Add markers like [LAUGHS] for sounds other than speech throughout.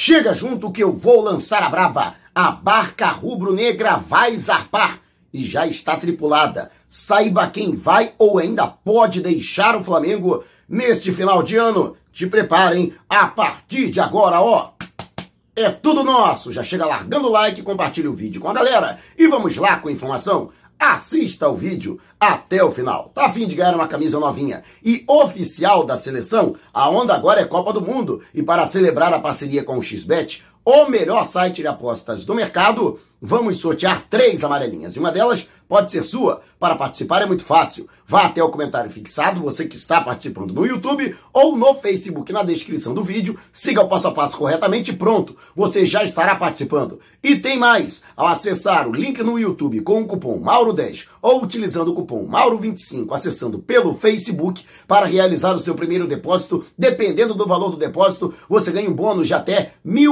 Chega junto que eu vou lançar a braba. A barca rubro-negra vai zarpar e já está tripulada. Saiba quem vai ou ainda pode deixar o Flamengo neste final de ano. Te preparem a partir de agora, ó. É tudo nosso. Já chega largando o like, compartilha o vídeo com a galera e vamos lá com a informação. Assista o vídeo até o final. Tá afim de ganhar uma camisa novinha e oficial da seleção? A onda agora é Copa do Mundo e para celebrar a parceria com o XBET, o melhor site de apostas do mercado, vamos sortear três amarelinhas e uma delas pode ser sua. Para participar é muito fácil. Vá até o comentário fixado, você que está participando no YouTube ou no Facebook na descrição do vídeo, siga o passo a passo corretamente e pronto, você já estará participando. E tem mais, ao acessar o link no YouTube com o cupom Mauro10 ou utilizando o cupom Mauro25 acessando pelo Facebook para realizar o seu primeiro depósito, dependendo do valor do depósito, você ganha um bônus de até R$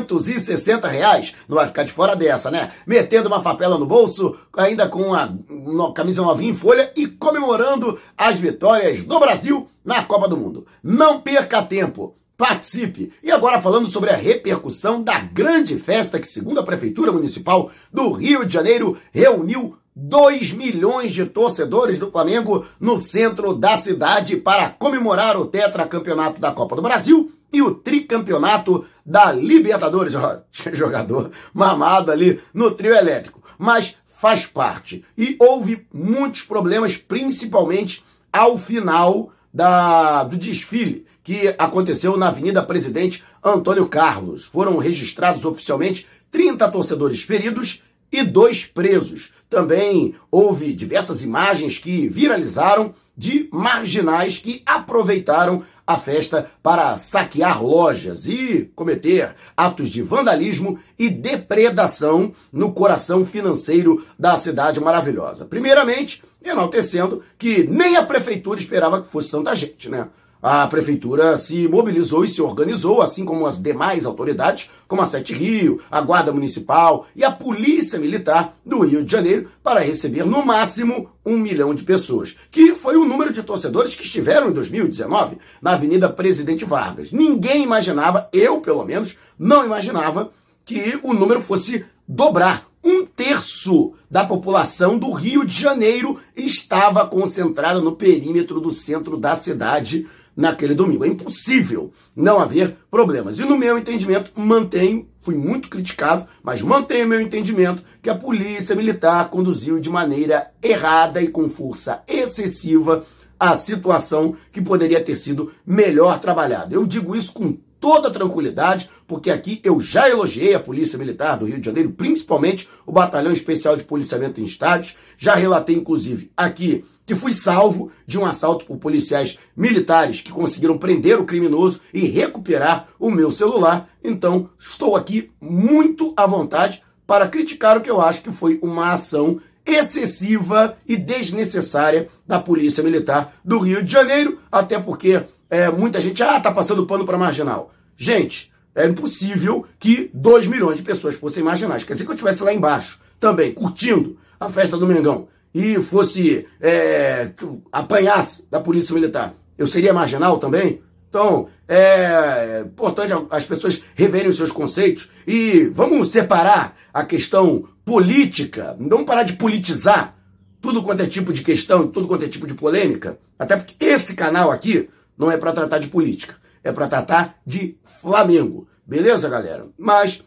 1.560. Não vai ficar de fora dessa, né? Metendo uma papela no bolso, ainda com uma camisa novinha em folha e comemorando as vitórias do Brasil na Copa do Mundo. Não perca tempo. Participe! E agora falando sobre a repercussão da grande festa que, segundo a Prefeitura Municipal do Rio de Janeiro, reuniu 2 milhões de torcedores do Flamengo no centro da cidade para comemorar o tetracampeonato da Copa do Brasil e o tricampeonato da Libertadores. [LAUGHS] jogador mamado ali no trio elétrico. Mas faz parte. E houve muitos problemas, principalmente ao final da, do desfile que aconteceu na Avenida Presidente Antônio Carlos. Foram registrados oficialmente 30 torcedores feridos e dois presos. Também houve diversas imagens que viralizaram de marginais que aproveitaram a festa para saquear lojas e cometer atos de vandalismo e depredação no coração financeiro da cidade maravilhosa. Primeiramente, enaltecendo que nem a prefeitura esperava que fosse tanta gente, né? A prefeitura se mobilizou e se organizou, assim como as demais autoridades, como a Sete Rio, a Guarda Municipal e a Polícia Militar do Rio de Janeiro, para receber no máximo um milhão de pessoas, que foi o número de torcedores que estiveram em 2019 na Avenida Presidente Vargas. Ninguém imaginava, eu pelo menos, não imaginava que o número fosse dobrar. Um terço da população do Rio de Janeiro estava concentrada no perímetro do centro da cidade naquele domingo. É impossível não haver problemas. E no meu entendimento, mantenho, fui muito criticado, mas mantenho meu entendimento que a polícia militar conduziu de maneira errada e com força excessiva a situação que poderia ter sido melhor trabalhada. Eu digo isso com toda tranquilidade, porque aqui eu já elogiei a Polícia Militar do Rio de Janeiro, principalmente o Batalhão Especial de Policiamento em Estádios, já relatei inclusive aqui que fui salvo de um assalto por policiais militares que conseguiram prender o criminoso e recuperar o meu celular. Então, estou aqui muito à vontade para criticar o que eu acho que foi uma ação excessiva e desnecessária da Polícia Militar do Rio de Janeiro, até porque é, muita gente, ah, tá passando pano para marginal. Gente, é impossível que 2 milhões de pessoas fossem marginais. Quer dizer que eu estivesse lá embaixo, também, curtindo a festa do Mengão e fosse é, apanhasse da polícia militar, eu seria marginal também? Então, é importante as pessoas reverem os seus conceitos e vamos separar a questão política, não parar de politizar tudo quanto é tipo de questão, tudo quanto é tipo de polêmica, até porque esse canal aqui não é para tratar de política, é para tratar de Flamengo. Beleza, galera? Mas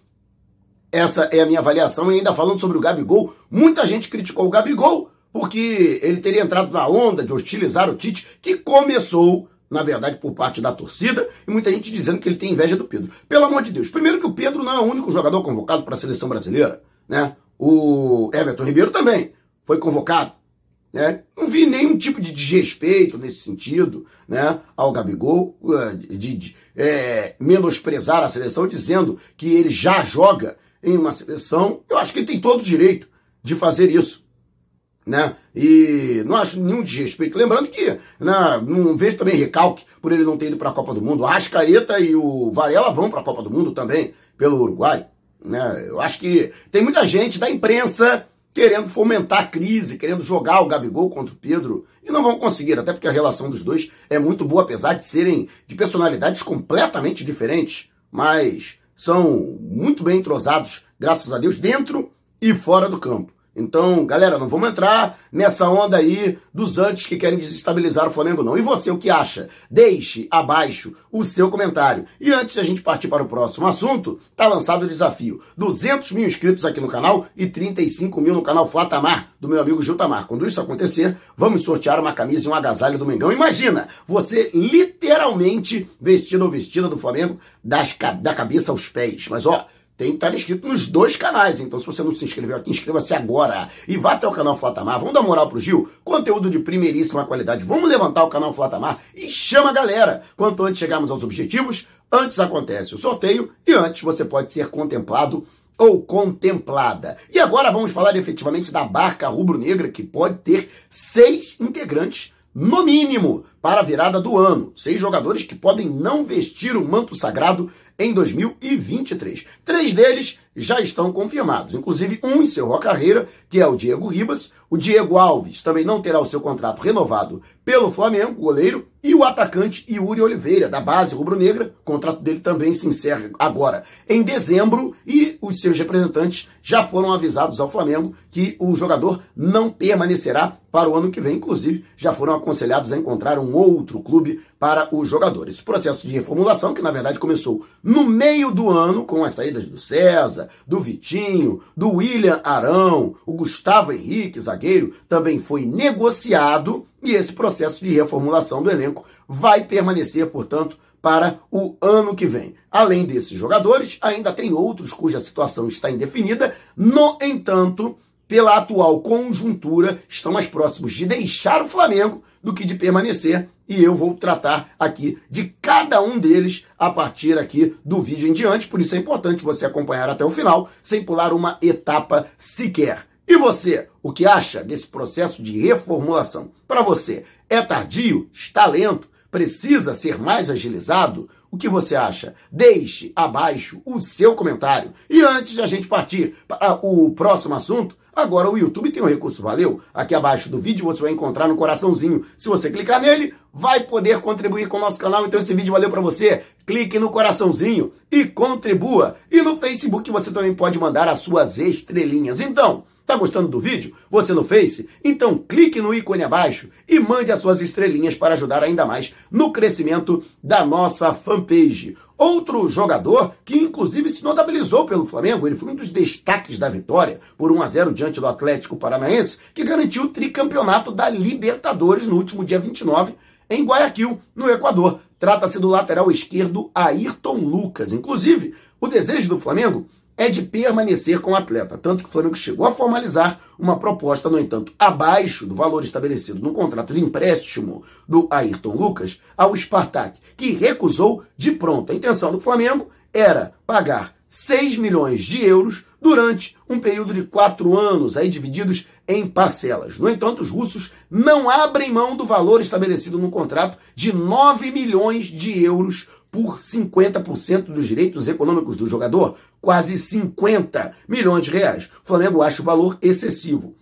essa é a minha avaliação. E ainda falando sobre o Gabigol, muita gente criticou o Gabigol porque ele teria entrado na onda de hostilizar o Tite, que começou, na verdade, por parte da torcida, e muita gente dizendo que ele tem inveja do Pedro. Pelo amor de Deus, primeiro que o Pedro não é o único jogador convocado para a seleção brasileira, né? O Everton Ribeiro também foi convocado. Né? Não vi nenhum tipo de desrespeito nesse sentido né, ao Gabigol, eh, de, de é, menosprezar a seleção, dizendo que ele já joga em uma seleção, eu acho que ele tem todo o direito de fazer isso. Né? E não acho nenhum desrespeito. Lembrando que né, não vejo também recalque por ele não ter ido para a Copa do Mundo. A Ascaeta e o Varela vão para a Copa do Mundo também, pelo Uruguai. Né? Eu acho que tem muita gente da imprensa querendo fomentar a crise, querendo jogar o Gabigol contra o Pedro, e não vão conseguir, até porque a relação dos dois é muito boa, apesar de serem de personalidades completamente diferentes. Mas são muito bem entrosados, graças a Deus, dentro e fora do campo. Então, galera, não vamos entrar nessa onda aí dos antes que querem desestabilizar o Flamengo, não. E você, o que acha? Deixe abaixo o seu comentário. E antes de a gente partir para o próximo assunto, tá lançado o desafio. 200 mil inscritos aqui no canal e 35 mil no canal Flatamar, do meu amigo Jutamar. Quando isso acontecer, vamos sortear uma camisa e um agasalho do Mengão. Imagina, você literalmente vestido ou vestida do Flamengo das, da cabeça aos pés. Mas, ó tem que estar inscrito nos dois canais. Então, se você não se inscreveu aqui, inscreva-se agora. E vá até o canal Flatamar. Vamos dar moral pro Gil? Conteúdo de primeiríssima qualidade. Vamos levantar o canal Flatamar e chama a galera. Quanto antes chegarmos aos objetivos, antes acontece o sorteio e antes você pode ser contemplado ou contemplada. E agora vamos falar efetivamente da barca rubro-negra, que pode ter seis integrantes no mínimo, para a virada do ano. Seis jogadores que podem não vestir o manto sagrado em 2023. Três deles já estão confirmados, inclusive um encerrou a carreira, que é o Diego Ribas. O Diego Alves também não terá o seu contrato renovado pelo Flamengo, goleiro, e o atacante Yuri Oliveira, da base rubro-negra. O contrato dele também se encerra agora em dezembro e os seus representantes já foram avisados ao Flamengo que o jogador não permanecerá para o ano que vem. Inclusive, já foram aconselhados a encontrar um outro clube para o jogador. Esse processo de reformulação, que na verdade começou no meio do ano, com as saídas do César, do Vitinho, do William Arão, o Gustavo Henrique, zagueiro, também foi negociado e esse processo de reformulação do elenco vai permanecer, portanto, para o ano que vem. Além desses jogadores, ainda tem outros cuja situação está indefinida. No entanto, pela atual conjuntura, estão mais próximos de deixar o Flamengo do que de permanecer. E eu vou tratar aqui de cada um deles a partir aqui do vídeo em diante. Por isso é importante você acompanhar até o final, sem pular uma etapa sequer. E você, o que acha desse processo de reformulação? Para você, é tardio? Está lento? Precisa ser mais agilizado? O que você acha? Deixe abaixo o seu comentário. E antes de a gente partir para o próximo assunto, agora o YouTube tem um recurso valeu. Aqui abaixo do vídeo você vai encontrar no coraçãozinho. Se você clicar nele, vai poder contribuir com o nosso canal. Então esse vídeo valeu para você. Clique no coraçãozinho e contribua. E no Facebook você também pode mandar as suas estrelinhas. Então, Tá gostando do vídeo? Você no Face? Então clique no ícone abaixo e mande as suas estrelinhas para ajudar ainda mais no crescimento da nossa fanpage. Outro jogador que inclusive se notabilizou pelo Flamengo, ele foi um dos destaques da vitória por 1 a 0 diante do Atlético Paranaense, que garantiu o tricampeonato da Libertadores no último dia 29 em Guayaquil, no Equador. Trata-se do lateral esquerdo Ayrton Lucas. Inclusive, o desejo do Flamengo é de permanecer com o atleta. Tanto que o Flamengo chegou a formalizar uma proposta, no entanto, abaixo do valor estabelecido no contrato de empréstimo do Ayrton Lucas ao Spartak, que recusou de pronto. A intenção do Flamengo era pagar 6 milhões de euros durante um período de quatro anos, aí divididos em parcelas. No entanto, os russos não abrem mão do valor estabelecido no contrato de 9 milhões de euros por 50% dos direitos econômicos do jogador, quase 50 milhões de reais. O Flamengo acha o valor excessivo.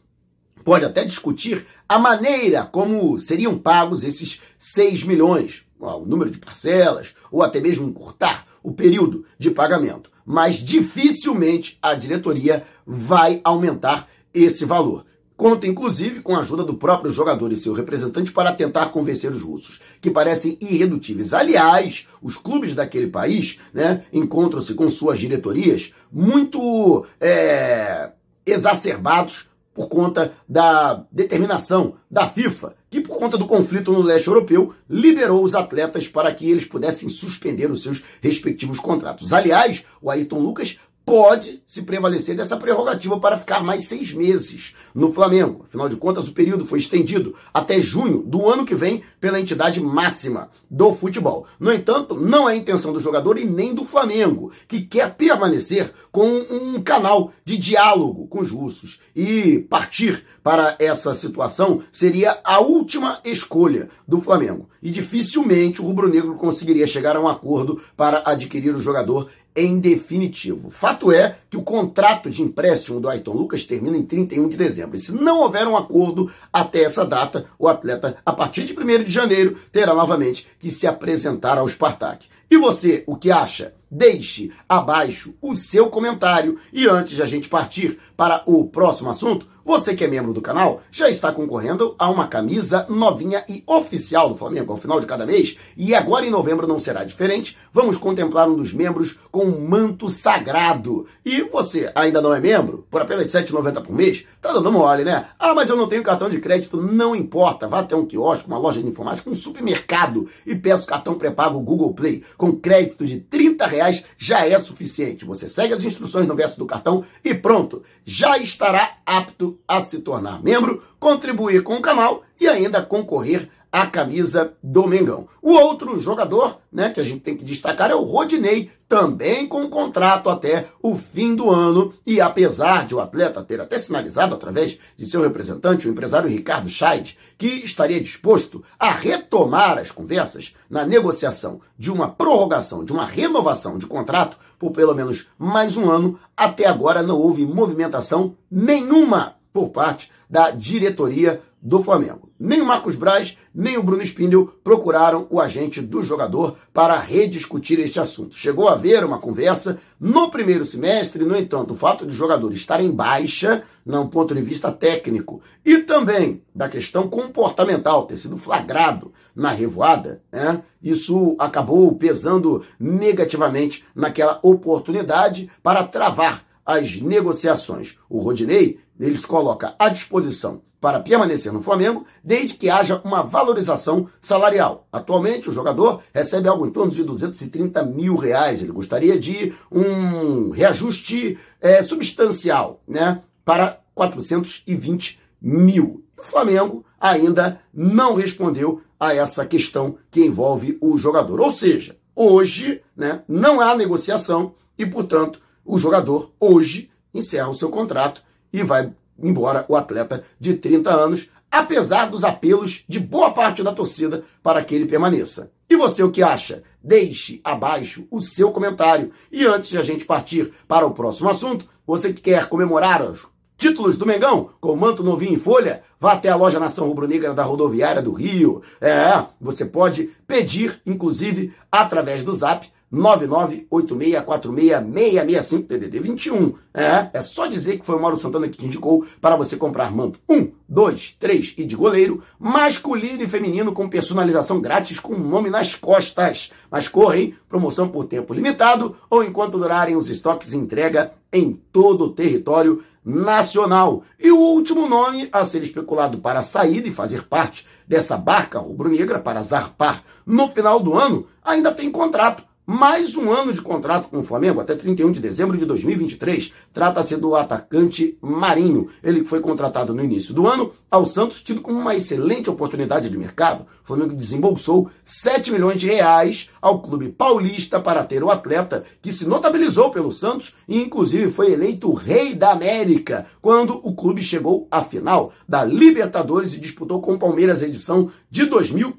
Pode até discutir a maneira como seriam pagos esses 6 milhões, o número de parcelas, ou até mesmo encurtar o período de pagamento. Mas dificilmente a diretoria vai aumentar esse valor. Conta, inclusive, com a ajuda do próprio jogador e seu representante para tentar convencer os russos, que parecem irredutíveis. Aliás, os clubes daquele país né, encontram-se com suas diretorias muito é, exacerbados por conta da determinação da FIFA, que por conta do conflito no leste europeu, liberou os atletas para que eles pudessem suspender os seus respectivos contratos. Aliás, o Ayrton Lucas pode se prevalecer dessa prerrogativa para ficar mais seis meses no Flamengo. Afinal de contas, o período foi estendido até junho do ano que vem pela entidade máxima do futebol. No entanto, não é a intenção do jogador e nem do Flamengo, que quer permanecer com um canal de diálogo com os russos. E partir para essa situação seria a última escolha do Flamengo. E dificilmente o rubro-negro conseguiria chegar a um acordo para adquirir o jogador em definitivo. Fato é que o contrato de empréstimo do Ayrton Lucas termina em 31 de dezembro. E se não houver um acordo até essa data, o atleta, a partir de 1 de janeiro, terá novamente que se apresentar ao Spartak. E você, o que acha? deixe abaixo o seu comentário. E antes de a gente partir para o próximo assunto, você que é membro do canal já está concorrendo a uma camisa novinha e oficial do Flamengo ao final de cada mês. E agora em novembro não será diferente. Vamos contemplar um dos membros com um manto sagrado. E você ainda não é membro? Por apenas R$ 7,90 por mês? Tá dando mole, né? Ah, mas eu não tenho cartão de crédito. Não importa. Vá até um quiosque, uma loja de informática, um supermercado e peça o cartão pré-pago Google Play. Com crédito de 30 reais já é suficiente. Você segue as instruções no verso do cartão e pronto. Já estará apto a se tornar membro, contribuir com o canal e ainda concorrer à camisa do Mengão. O outro jogador, né, que a gente tem que destacar é o Rodinei, também com contrato até o fim do ano. E apesar de o atleta ter até sinalizado através de seu representante, o empresário Ricardo Scheid, que estaria disposto a retomar as conversas na negociação de uma prorrogação, de uma renovação de contrato por pelo menos mais um ano, até agora não houve movimentação nenhuma por parte da diretoria do Flamengo. Nem o Marcos Braz, nem o Bruno Spindel procuraram o agente do jogador para rediscutir este assunto. Chegou a haver uma conversa no primeiro semestre, no entanto, o fato de o jogador estar em baixa, não ponto de vista técnico, e também da questão comportamental, ter sido flagrado na revoada, né? isso acabou pesando negativamente naquela oportunidade para travar as negociações. O Rodinei eles colocam à disposição para permanecer no Flamengo, desde que haja uma valorização salarial. Atualmente, o jogador recebe algo em torno de 230 mil reais. Ele gostaria de um reajuste é, substancial, né, para 420 mil. O Flamengo ainda não respondeu a essa questão que envolve o jogador. Ou seja, hoje, né, não há negociação e, portanto, o jogador hoje encerra o seu contrato e vai embora o atleta de 30 anos, apesar dos apelos de boa parte da torcida para que ele permaneça. E você o que acha? Deixe abaixo o seu comentário. E antes de a gente partir para o próximo assunto, você que quer comemorar os títulos do Mengão com manto novinho em folha, vá até a loja Nação Rubro-Negra da Rodoviária do Rio. É, você pode pedir, inclusive, através do Zap 998646665 TDD 21. É, é só dizer que foi o Mauro Santana que te indicou para você comprar manto 1, 2, 3 e de goleiro, masculino e feminino com personalização grátis com o nome nas costas. Mas correm, promoção por tempo limitado ou enquanto durarem os estoques entrega em todo o território nacional. E o último nome a ser especulado para sair e fazer parte dessa barca rubro-negra para zarpar no final do ano ainda tem contrato mais um ano de contrato com o Flamengo, até 31 de dezembro de 2023. Trata-se do atacante Marinho. Ele foi contratado no início do ano ao Santos, tido como uma excelente oportunidade de mercado. O Flamengo desembolsou 7 milhões de reais ao clube paulista para ter o atleta, que se notabilizou pelo Santos e, inclusive, foi eleito rei da América quando o clube chegou à final da Libertadores e disputou com o Palmeiras a edição de 2000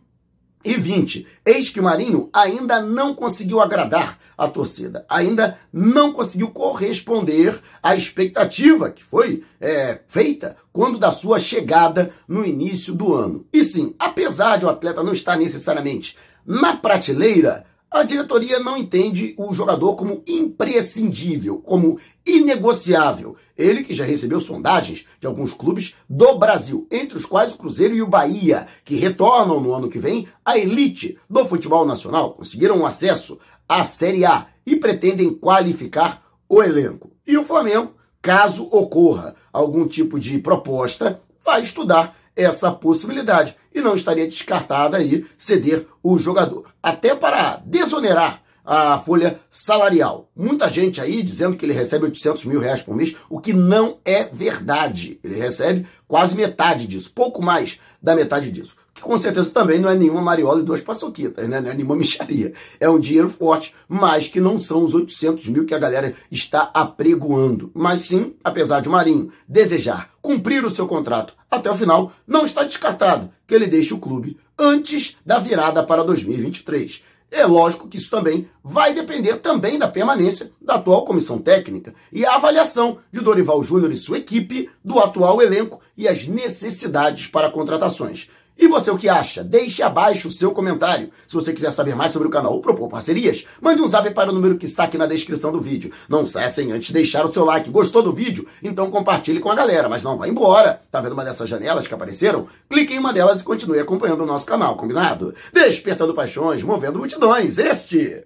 e 20. Eis que o Marinho ainda não conseguiu agradar a torcida, ainda não conseguiu corresponder à expectativa que foi é, feita quando da sua chegada no início do ano. E sim, apesar de o atleta não estar necessariamente na prateleira, a diretoria não entende o jogador como imprescindível, como inegociável. Ele que já recebeu sondagens de alguns clubes do Brasil, entre os quais o Cruzeiro e o Bahia, que retornam no ano que vem à elite do futebol nacional, conseguiram acesso à Série A e pretendem qualificar o elenco. E o Flamengo, caso ocorra algum tipo de proposta, vai estudar essa possibilidade e não estaria descartada aí ceder o jogador. Até para desonerar a folha salarial. Muita gente aí dizendo que ele recebe 800 mil reais por mês, o que não é verdade. Ele recebe quase metade disso, pouco mais da metade disso. Que com certeza também não é nenhuma mariola e duas paçoquitas, né? não é nenhuma micharia. É um dinheiro forte, mas que não são os 800 mil que a galera está apregoando. Mas sim, apesar de o Marinho desejar cumprir o seu contrato até o final, não está descartado que ele deixe o clube antes da virada para 2023. É lógico que isso também vai depender também da permanência da atual comissão técnica e a avaliação de Dorival Júnior e sua equipe do atual elenco e as necessidades para contratações. E você o que acha? Deixe abaixo o seu comentário. Se você quiser saber mais sobre o canal ou propor parcerias, mande um zap para o número que está aqui na descrição do vídeo. Não saia sem antes deixar o seu like. Gostou do vídeo? Então compartilhe com a galera, mas não vá embora. Tá vendo uma dessas janelas que apareceram? Clique em uma delas e continue acompanhando o nosso canal, combinado? Despertando paixões, movendo multidões. Este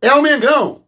é o Mengão!